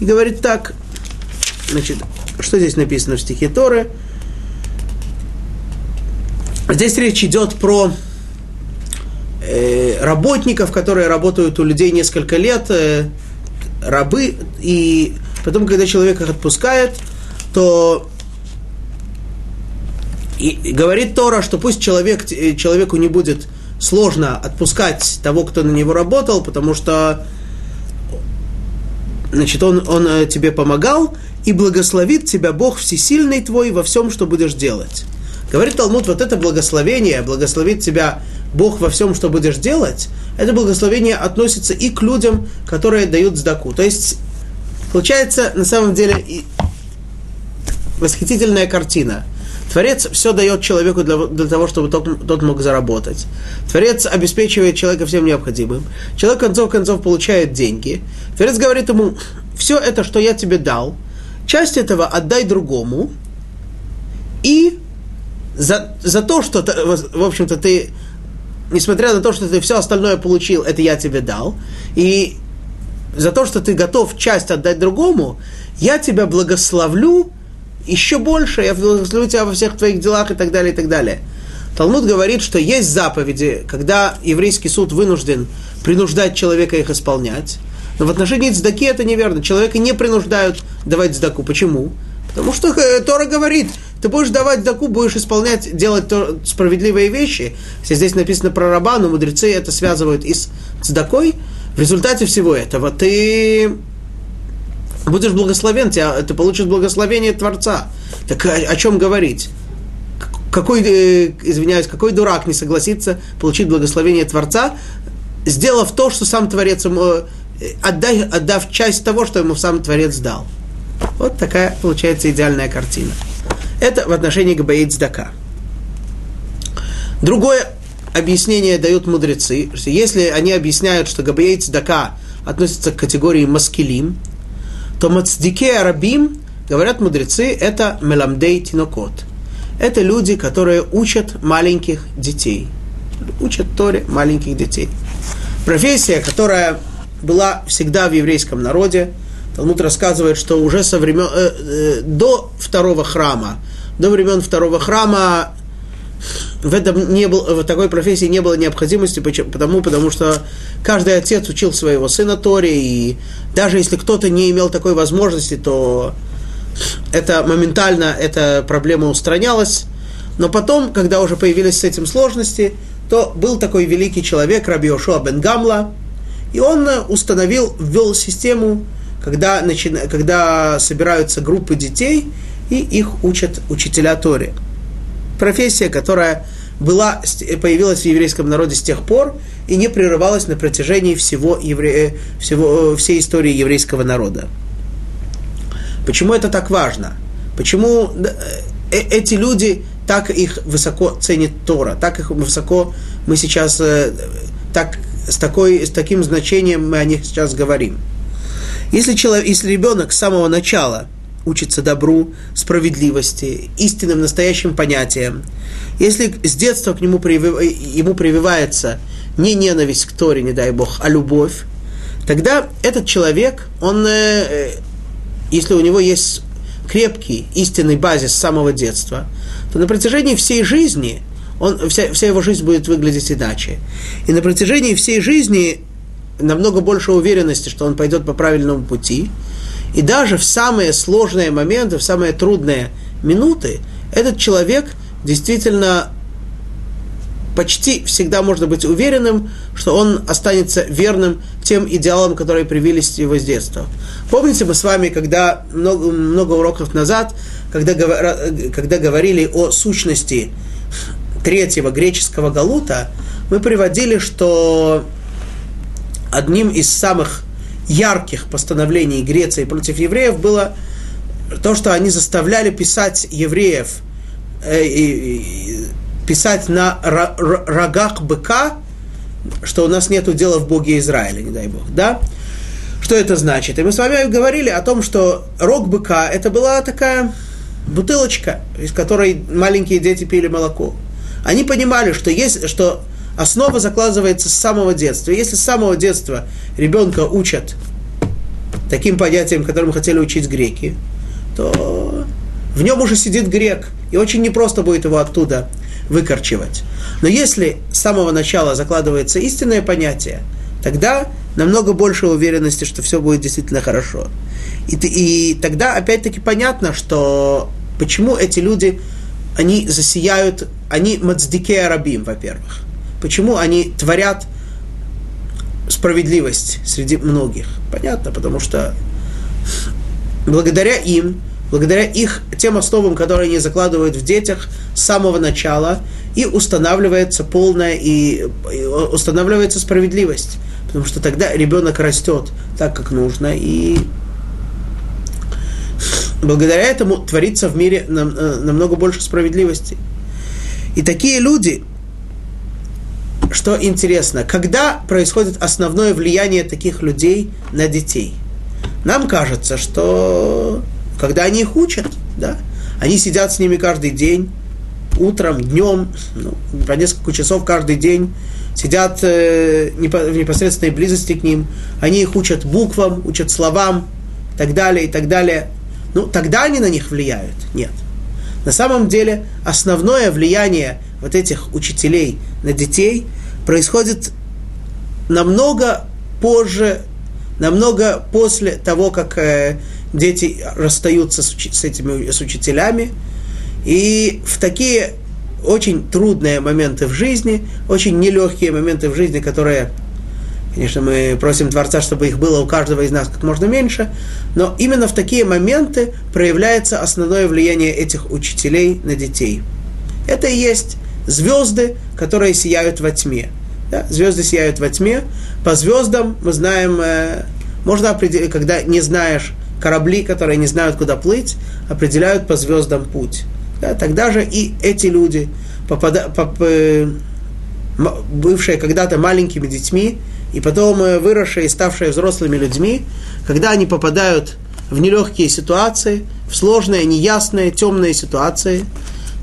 и говорит так, значит, что здесь написано в стихе Торы? Здесь речь идет про э, работников, которые работают у людей несколько лет, э, рабы, и потом, когда человек их отпускает, то и, говорит Тора, что пусть человек, э, человеку не будет сложно отпускать того, кто на него работал, потому что значит, он, он тебе помогал, и благословит тебя Бог всесильный твой во всем, что будешь делать. Говорит Талмуд, вот это благословение, благословит тебя Бог во всем, что будешь делать, это благословение относится и к людям, которые дают сдаку. То есть, получается, на самом деле, восхитительная картина – Творец все дает человеку для, для того, чтобы тот, тот мог заработать. Творец обеспечивает человека всем необходимым. Человек, концов концов, получает деньги. Творец говорит ему, все это, что я тебе дал, часть этого отдай другому, и за, за то, что, в общем-то, ты, несмотря на то, что ты все остальное получил, это я тебе дал, и за то, что ты готов часть отдать другому, я тебя благословлю еще больше, я благословлю тебя во всех твоих делах и так далее, и так далее. Талмуд говорит, что есть заповеди, когда еврейский суд вынужден принуждать человека их исполнять. Но в отношении цдаки это неверно. Человека не принуждают давать цдаку. Почему? Потому что э, Тора говорит, ты будешь давать даку, будешь исполнять, делать справедливые вещи. Если здесь написано про раба, но мудрецы это связывают и с цдакой. В результате всего этого ты будешь благословен, тебя, ты получишь благословение Творца. Так о, о чем говорить? Какой, э, извиняюсь, какой дурак не согласится получить благословение Творца, сделав то, что сам Творец ему, э, отдай, отдав часть того, что ему сам Творец дал. Вот такая получается идеальная картина. Это в отношении Габаид Здака. Другое объяснение дают мудрецы. Если они объясняют, что Габаид Здака относится к категории маскилим, то мацдике арабим, говорят мудрецы, это меламдей тинокот. Это люди, которые учат маленьких детей. Учат Торе маленьких детей. Профессия, которая была всегда в еврейском народе. Талмуд рассказывает, что уже со времен, э, э, до второго храма, до времен второго храма в, этом не был, в такой профессии не было необходимости, потому, потому что каждый отец учил своего сына Торе, и даже если кто-то не имел такой возможности, то это моментально эта проблема устранялась. Но потом, когда уже появились с этим сложности, то был такой великий человек, Раби Ошуа бен Гамла, и он установил, ввел систему, когда, начи... когда собираются группы детей, и их учат учителя Торе профессия, которая была, появилась в еврейском народе с тех пор и не прерывалась на протяжении всего, евре, э, всего, э, всей истории еврейского народа. Почему это так важно? Почему э, эти люди так их высоко ценит Тора, так их высоко мы сейчас так, с, такой, с таким значением мы о них сейчас говорим. Если, человек, если ребенок с самого начала – учится добру, справедливости, истинным настоящим понятиям, если с детства к нему привив... ему прививается не ненависть к Торе, не дай Бог, а любовь, тогда этот человек, он, э, если у него есть крепкий истинный базис с самого детства, то на протяжении всей жизни он, вся, вся его жизнь будет выглядеть иначе. И на протяжении всей жизни намного больше уверенности, что он пойдет по правильному пути, и даже в самые сложные моменты, в самые трудные минуты, этот человек действительно почти всегда можно быть уверенным, что он останется верным тем идеалам, которые привились его с детства. Помните мы с вами, когда много, много уроков назад, когда, когда говорили о сущности третьего греческого галута, мы приводили, что одним из самых ярких постановлений Греции против евреев было то, что они заставляли писать евреев, э, писать на рогах быка, что у нас нет дела в Боге Израиля, не дай Бог, да? Что это значит? И мы с вами говорили о том, что рог быка это была такая бутылочка, из которой маленькие дети пили молоко. Они понимали, что, есть, что основа закладывается с самого детства. Если с самого детства ребенка учат таким понятием, которым хотели учить греки, то в нем уже сидит грек, и очень непросто будет его оттуда выкорчевать. Но если с самого начала закладывается истинное понятие, тогда намного больше уверенности, что все будет действительно хорошо. И, и тогда опять-таки понятно, что почему эти люди, они засияют, они мацдике арабим, во-первых. Почему они творят справедливость среди многих? Понятно, потому что благодаря им, благодаря их тем основам, которые они закладывают в детях с самого начала, и устанавливается полная и, и устанавливается справедливость. Потому что тогда ребенок растет так, как нужно, и благодаря этому творится в мире нам, э, намного больше справедливости. И такие люди, что интересно, когда происходит основное влияние таких людей на детей? Нам кажется, что когда они их учат, да, они сидят с ними каждый день, утром, днем, ну, по несколько часов каждый день, сидят э, в непосредственной близости к ним, они их учат буквам, учат словам, так далее, и так далее. Ну, тогда они на них влияют? Нет. На самом деле, основное влияние вот этих учителей на детей происходит намного позже, намного после того, как э, дети расстаются с, с этими с учителями. И в такие очень трудные моменты в жизни, очень нелегкие моменты в жизни, которые, конечно, мы просим Творца, чтобы их было у каждого из нас как можно меньше, но именно в такие моменты проявляется основное влияние этих учителей на детей. Это и есть звезды, которые сияют во тьме. Да? Звезды сияют во тьме. По звездам мы знаем, э, можно определить, когда не знаешь корабли, которые не знают, куда плыть, определяют по звездам путь. Да, тогда же и эти люди, попада, поп, э, бывшие когда-то маленькими детьми, и потом э, выросшие и ставшие взрослыми людьми, когда они попадают в нелегкие ситуации, в сложные, неясные, темные ситуации,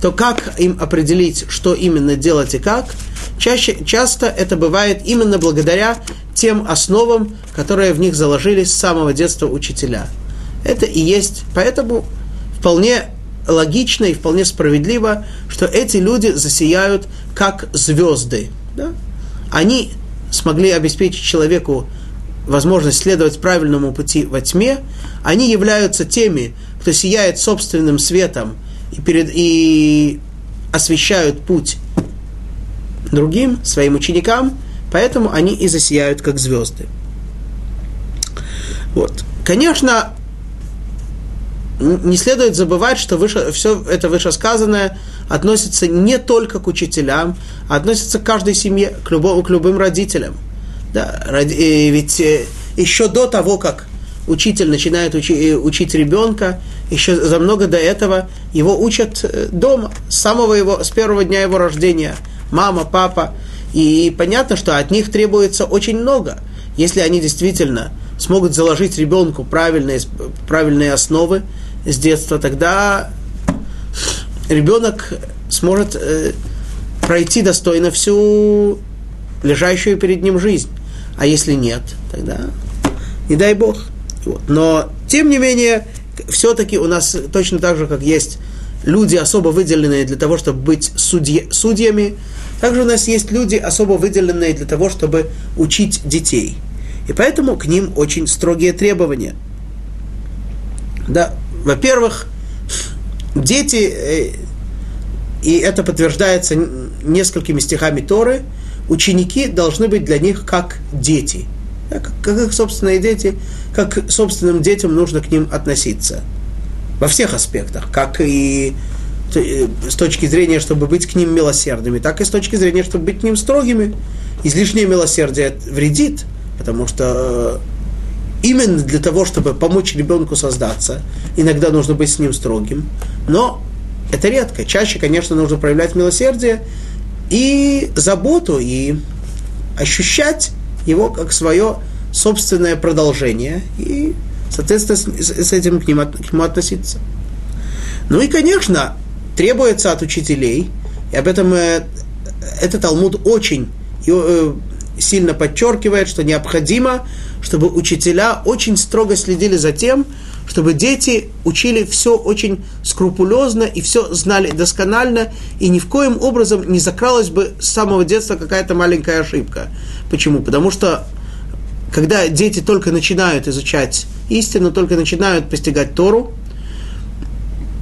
то как им определить, что именно делать и как? Чаще, часто это бывает именно благодаря тем основам, которые в них заложились с самого детства учителя. Это и есть, поэтому вполне логично и вполне справедливо, что эти люди засияют как звезды. Да? Они смогли обеспечить человеку возможность следовать правильному пути во тьме, они являются теми, кто сияет собственным светом и, перед, и освещают путь другим, своим ученикам, поэтому они и засияют как звезды. Вот. Конечно, не следует забывать, что выше, все это вышесказанное относится не только к учителям, а относится к каждой семье, к, любому, к любым родителям. Да, ради, ведь э, еще до того, как учитель начинает учи, э, учить ребенка, еще за много до этого его учат э, дома, с самого его, с первого дня его рождения, мама, папа. И понятно, что от них требуется очень много, если они действительно смогут заложить ребенку правильные, правильные основы, с детства, тогда ребенок сможет э, пройти достойно всю лежащую перед ним жизнь. А если нет, тогда не дай Бог. Вот. Но, тем не менее, все-таки у нас точно так же, как есть люди, особо выделенные для того, чтобы быть судьи, судьями, также у нас есть люди, особо выделенные для того, чтобы учить детей. И поэтому к ним очень строгие требования. Да, во-первых, дети, э, и это подтверждается несколькими стихами Торы, ученики должны быть для них как дети. Как, как их собственные дети, как к собственным детям нужно к ним относиться. Во всех аспектах, как и э, с точки зрения, чтобы быть к ним милосердными, так и с точки зрения, чтобы быть к ним строгими. Излишнее милосердие вредит, потому что э, именно для того, чтобы помочь ребенку создаться. Иногда нужно быть с ним строгим, но это редко. Чаще, конечно, нужно проявлять милосердие и заботу, и ощущать его как свое собственное продолжение, и, соответственно, с этим к, ним, к нему относиться. Ну и, конечно, требуется от учителей, И об этом э, этот Талмуд очень э, сильно подчеркивает, что необходимо, чтобы учителя очень строго следили за тем, чтобы дети учили все очень скрупулезно и все знали досконально, и ни в коем образом не закралась бы с самого детства какая-то маленькая ошибка. Почему? Потому что когда дети только начинают изучать истину, только начинают постигать Тору,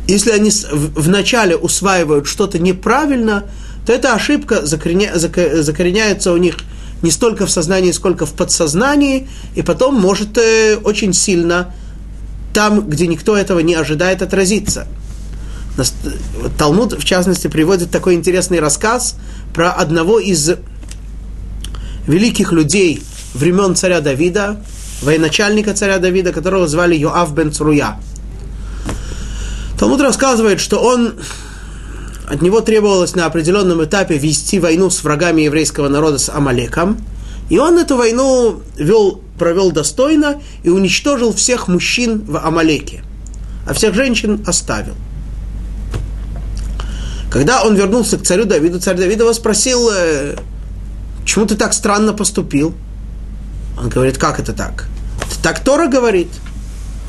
если они вначале усваивают что-то неправильно, то эта ошибка закореня, закореняется у них не столько в сознании, сколько в подсознании, и потом может э, очень сильно там, где никто этого не ожидает, отразиться. Талмуд, в частности, приводит такой интересный рассказ про одного из великих людей времен царя Давида, военачальника царя Давида, которого звали Йоав бен Цруя. Талмуд рассказывает, что он от него требовалось на определенном этапе вести войну с врагами еврейского народа, с Амалеком. И он эту войну вел, провел достойно и уничтожил всех мужчин в Амалеке, а всех женщин оставил. Когда он вернулся к царю Давиду, царь Давид его спросил, «Э, почему ты так странно поступил? Он говорит, как это так? Так Тора говорит.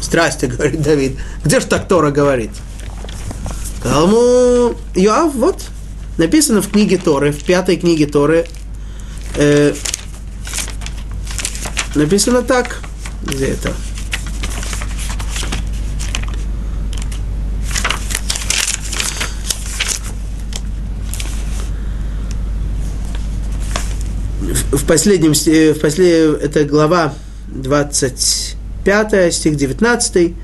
Здрасте, говорит Давид. Где же так Тора говорит? Сказал Йоав, вот, написано в книге Торы, в пятой книге Торы, э, написано так, где это? в последнем, в последнем, это глава 25, стих 19.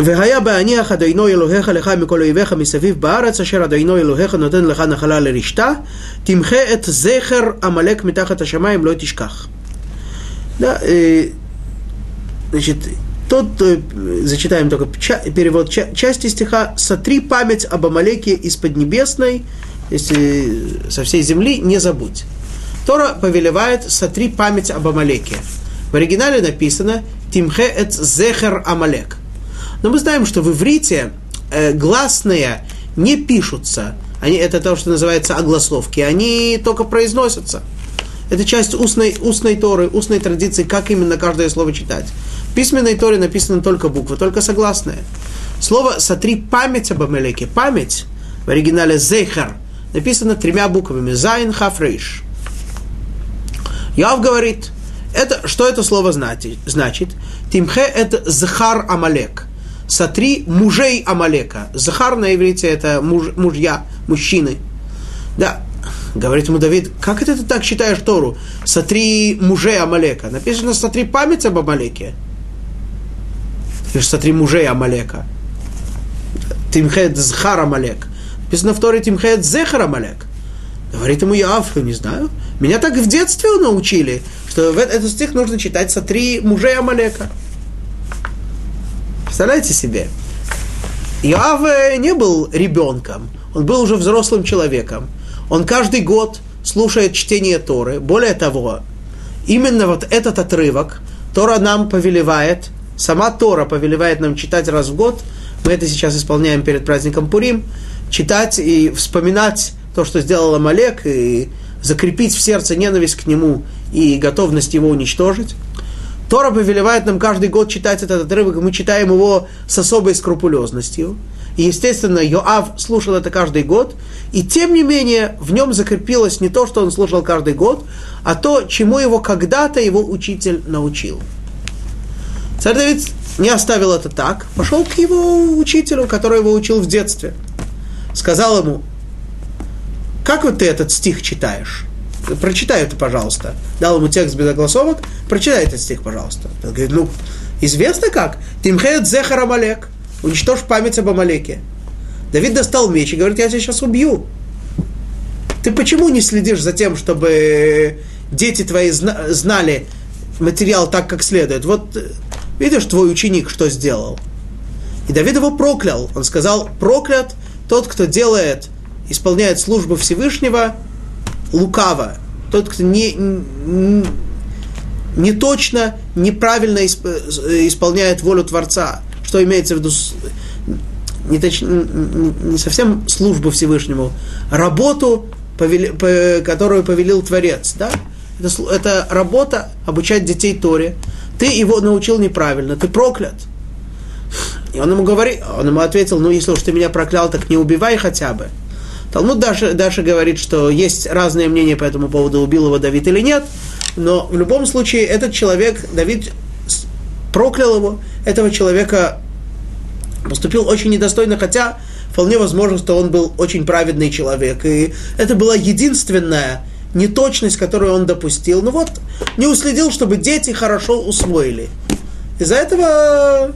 והיה בהניח אדוני אלוהיך לך מכל אויביך מסביב בארץ אשר אדוני אלוהיך נותן לך נחלה לרשתה תמחה את זכר עמלק מתחת השמיים לא תשכח. Да, э, значит, тот, зачитаем только перевод части стиха, «Сотри память об Амалеке из Поднебесной, если со всей земли, не забудь». Тора повелевает «Сотри память об Амалеке». В оригинале написано «Тимхе эт зехер Амалек». Но мы знаем, что в иврите э, гласные не пишутся. Они, это то, что называется огласовки. Они только произносятся. Это часть устной, устной Торы, устной традиции, как именно каждое слово читать. В письменной Торе написаны только буквы, только согласные. Слово «сотри память об Амелеке». Память в оригинале «זכר» написано тремя буквами «זין כף ריש». Йоав говорит, это, что это слово значит? תמחה – это «זכר עמלק» сотри мужей Амалека. זכר на иврите это муж, мужья, мужчины. Да, говорит ему Давид, как это ты так читаешь Тору? Сотри мужей Амалека. Написано, сотри память об Амалеке. Или сотри мужей Амалека. Тимхед Зхар Амалек. Написано в Торе Тимхед Зехар Амалек. Говорит ему Яав, не знаю. Меня так в детстве научили, что этот стих нужно читать сотри мужей Амалека. Представляете себе? Иоав не был ребенком, он был уже взрослым человеком. Он каждый год слушает чтение Торы. Более того, именно вот этот отрывок Тора нам повелевает, сама Тора повелевает нам читать раз в год. Мы это сейчас исполняем перед праздником Пурим. Читать и вспоминать то, что сделал Амалек, и закрепить в сердце ненависть к нему и готовность его уничтожить. Тора повелевает нам каждый год читать этот отрывок, мы читаем его с особой скрупулезностью. И, естественно, Йоав слушал это каждый год, и тем не менее в нем закрепилось не то, что он слушал каждый год, а то, чему его когда-то его учитель научил. Царь Давид не оставил это так, пошел к его учителю, который его учил в детстве. Сказал ему, как вот ты этот стих читаешь? Прочитай это, пожалуйста. Дал ему текст без огласовок, прочитай этот стих, пожалуйста. Он говорит, ну, известно как? Тимхет зехар Амалек. Уничтожь память об Амалеке. Давид достал меч и говорит, я тебя сейчас убью. Ты почему не следишь за тем, чтобы дети твои знали материал так, как следует? Вот видишь, твой ученик что сделал? И Давид его проклял. Он сказал, проклят тот, кто делает, исполняет службу Всевышнего – лукаво, тот, кто не, не точно, неправильно исполняет волю Творца. Что имеется в виду? не, точ, не совсем службу Всевышнему, работу, которую повелил Творец. Да? Это, это работа обучать детей Торе. Ты его научил неправильно, ты проклят. И он ему говорит, он ему ответил, ну если уж ты меня проклял, так не убивай хотя бы. Талмуд даже, даже говорит, что есть разные мнения по этому поводу, убил его Давид или нет, но в любом случае этот человек, Давид проклял его, этого человека поступил очень недостойно, хотя вполне возможно, что он был очень праведный человек. И это была единственная неточность, которую он допустил. Ну вот, не уследил, чтобы дети хорошо усвоили. Из-за этого,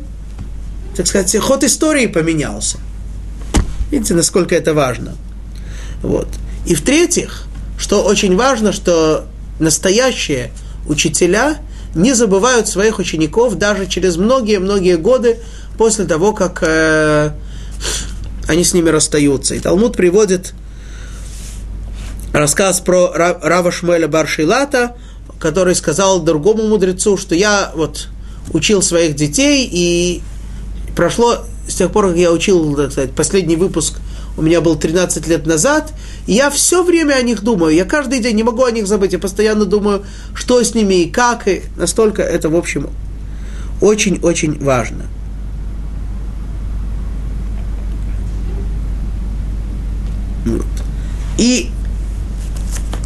так сказать, ход истории поменялся. Видите, насколько это важно. Вот. И в-третьих, что очень важно, что настоящие учителя не забывают своих учеников даже через многие-многие годы после того, как э, они с ними расстаются. И Талмуд приводит рассказ про Рава Шмеля Баршилата, который сказал другому мудрецу, что я вот учил своих детей, и прошло с тех пор, как я учил, так сказать, последний выпуск у меня был 13 лет назад, и я все время о них думаю, я каждый день не могу о них забыть, я постоянно думаю, что с ними и как, и настолько это, в общем, очень-очень важно. И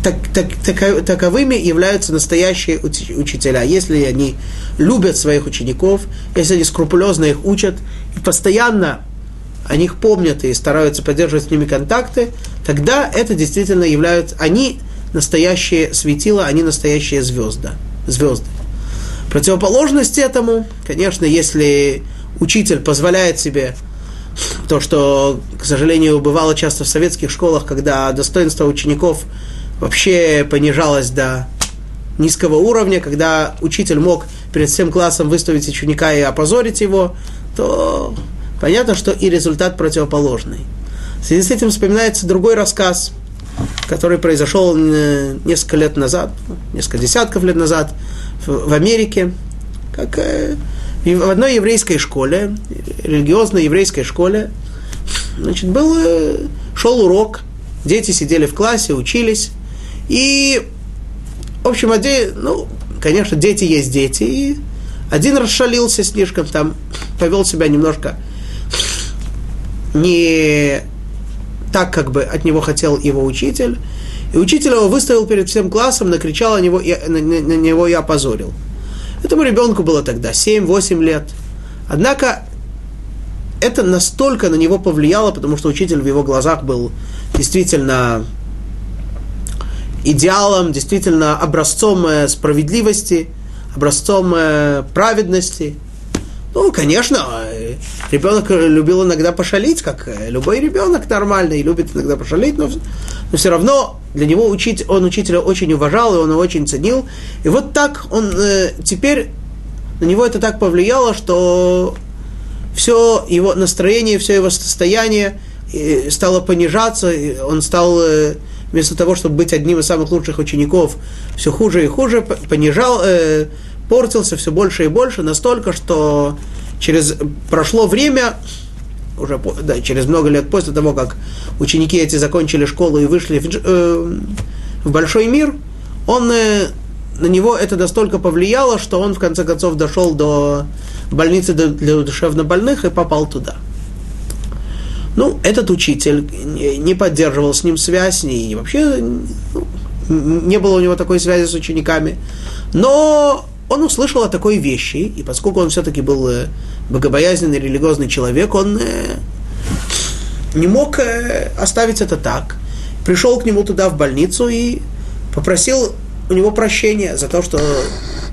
так, так, так, таковыми являются настоящие учителя. Если они любят своих учеников, если они скрупулезно их учат и постоянно о них помнят и стараются поддерживать с ними контакты, тогда это действительно являются, они настоящие светила, они настоящие звезды. звезды. Противоположность этому, конечно, если учитель позволяет себе то, что, к сожалению, бывало часто в советских школах, когда достоинство учеников вообще понижалось до низкого уровня, когда учитель мог перед всем классом выставить ученика и опозорить его, то понятно, что и результат противоположный. В связи с этим вспоминается другой рассказ, который произошел э, несколько лет назад, несколько десятков лет назад в Америке, как э, в одной еврейской школе, религиозной еврейской школе, значит, был, э, шел урок, дети сидели в классе, учились, и, в общем, один, ну, конечно, дети есть дети, и один расшалился слишком, там, повел себя немножко не так, как бы от него хотел его учитель, и учитель его выставил перед всем классом, накричал на него, на, на, него и опозорил. Этому ребенку было тогда 7-8 лет. Однако это настолько на него повлияло, потому что учитель в его глазах был действительно идеалом, действительно образцом э, справедливости, образцом э, праведности. Ну, конечно, ребенок любил иногда пошалить, как любой ребенок нормальный, любит иногда пошалить, но, но все равно для него учить, он учителя очень уважал, и он его очень ценил. И вот так он э, теперь на него это так повлияло, что все его настроение, все его состояние э, стало понижаться, он стал э, вместо того, чтобы быть одним из самых лучших учеников, все хуже и хуже, понижал, э, портился все больше и больше, настолько, что через прошло время, уже да, через много лет после того, как ученики эти закончили школу и вышли в, э, в большой мир, он, э, на него это настолько повлияло, что он в конце концов дошел до больницы для душевнобольных и попал туда. Ну, этот учитель не поддерживал с ним связь, и вообще ну, не было у него такой связи с учениками. Но он услышал о такой вещи, и поскольку он все-таки был э, богобоязненный, религиозный человек, он э, не мог э, оставить это так. Пришел к нему туда в больницу и попросил у него прощения за то, что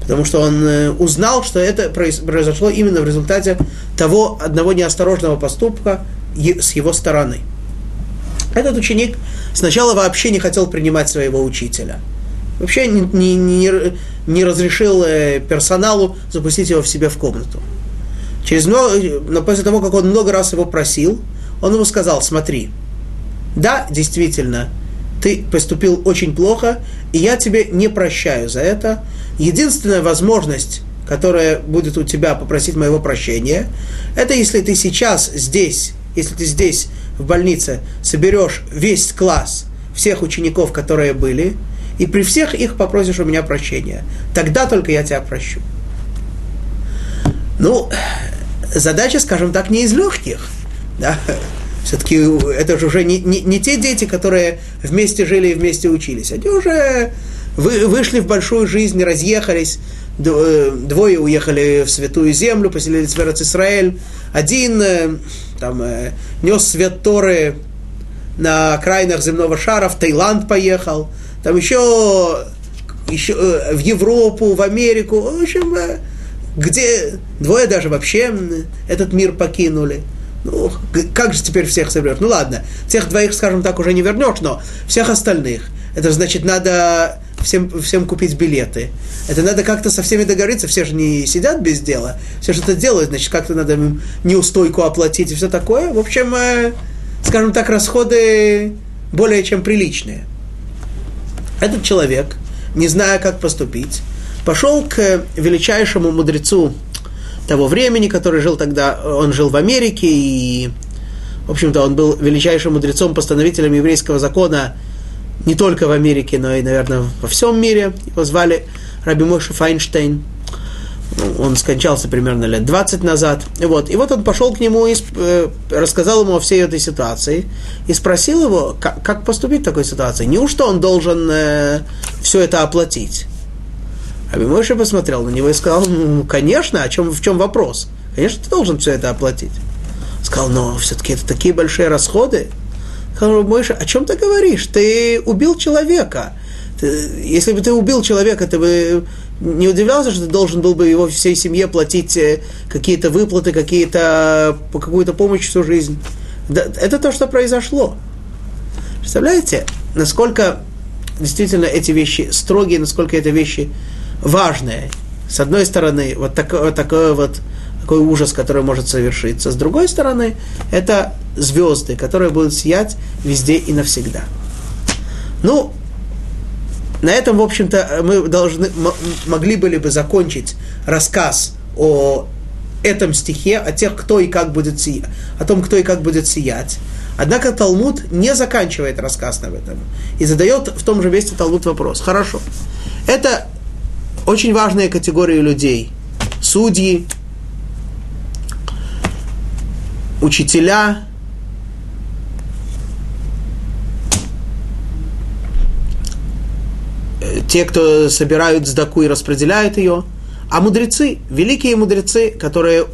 потому что он узнал, что это произошло именно в результате того одного неосторожного поступка с его стороны. Этот ученик сначала вообще не хотел принимать своего учителя. Вообще не, не, не, не разрешил персоналу запустить его в себе в комнату. Через много, но после того, как он много раз его просил, он ему сказал, смотри, да, действительно, ты поступил очень плохо, и я тебе не прощаю за это. Единственная возможность, которая будет у тебя попросить моего прощения, это если ты сейчас здесь если ты здесь, в больнице, соберешь весь класс всех учеников, которые были, и при всех их попросишь у меня прощения. Тогда только я тебя прощу. Ну, задача, скажем так, не из легких. Да? Все-таки это же уже не, не, не те дети, которые вместе жили и вместе учились. Они уже вы, вышли в большую жизнь, разъехались. Э, двое уехали в Святую Землю, поселились в Израиль. Один э, там, э, нес свет Торы на окраинах земного шара, в Таиланд поехал. Там еще, еще в Европу, в Америку. В общем, где двое даже вообще этот мир покинули. Ну, как же теперь всех соберешь? Ну ладно, всех двоих, скажем так, уже не вернешь, но всех остальных. Это значит, надо всем, всем купить билеты. Это надо как-то со всеми договориться, все же не сидят без дела, все что-то делают, значит, как-то надо им неустойку оплатить и все такое. В общем, э, скажем так, расходы более чем приличные. Этот человек, не зная, как поступить, пошел к величайшему мудрецу того времени, который жил тогда, он жил в Америке, и, в общем-то, он был величайшим мудрецом, постановителем еврейского закона не только в Америке, но и, наверное, во всем мире. Его звали Раби Моше Файнштейн. Он скончался примерно лет 20 назад. Вот, и вот он пошел к нему и э, рассказал ему о всей этой ситуации и спросил его, как, как поступить в такой ситуации. Неужто он должен э, все это оплатить? Абимойша посмотрел на него и сказал, ну, конечно, о чем, в чем вопрос? Конечно, ты должен все это оплатить. Сказал, но все-таки это такие большие расходы. Сказал, Мойша, о чем ты говоришь? Ты убил человека. Ты, если бы ты убил человека, ты бы не удивлялся, что ты должен был бы его всей семье платить э, какие-то выплаты, какие-то, какую-то помощь всю жизнь. Это то, что произошло. Представляете, насколько действительно эти вещи строгие, насколько это вещи важное. С одной стороны, вот такой вот, такой вот такой ужас, который может совершиться. С другой стороны, это звезды, которые будут сиять везде и навсегда. Ну, на этом, в общем-то, мы должны, могли были бы закончить рассказ о этом стихе, о тех, кто и как будет сиять, о том, кто и как будет сиять. Однако Талмуд не заканчивает рассказ на этом и задает в том же месте Талмуд вопрос. Хорошо. Это очень важные категории людей. Судьи, учителя, те, кто собирают сдаку и распределяют ее, а мудрецы, великие мудрецы, которые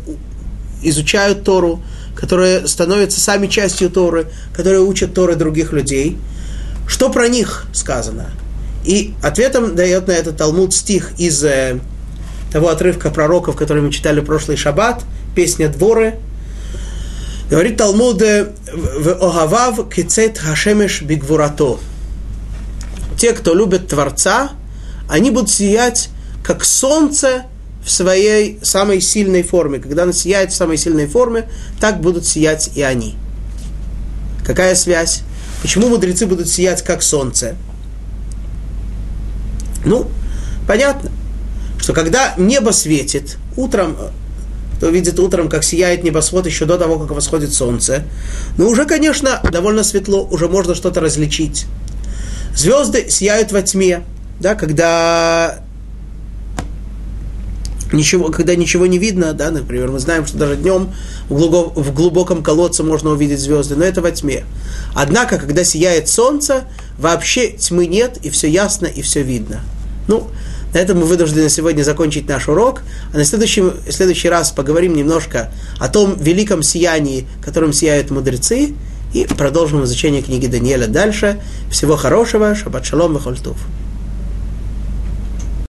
изучают Тору, которые становятся сами частью Торы, которые учат Торы других людей. Что про них сказано? И ответом дает на это Талмуд стих из э, того отрывка пророков, который мы читали в прошлый шаббат, песня Дворы. Говорит Талмуд, э, в Огавав кицет хашемеш бигвурато. Те, кто любит Творца, они будут сиять, как солнце в своей самой сильной форме. Когда оно сияет в самой сильной форме, так будут сиять и они. Какая связь? Почему мудрецы будут сиять, как солнце? Ну, понятно, что когда небо светит, утром, кто видит утром, как сияет небосвод еще до того, как восходит солнце, ну, уже, конечно, довольно светло, уже можно что-то различить. Звезды сияют во тьме, да, когда ничего, когда ничего не видно, да, например, мы знаем, что даже днем в, глубок, в глубоком колодце можно увидеть звезды, но это во тьме. Однако, когда сияет солнце, вообще тьмы нет, и все ясно, и все видно. Ну, на этом мы вынуждены сегодня закончить наш урок, а на следующий, следующий раз поговорим немножко о том великом сиянии, которым сияют мудрецы, и продолжим изучение книги Даниэля дальше. Всего хорошего, шаббат шалом, вахольтув.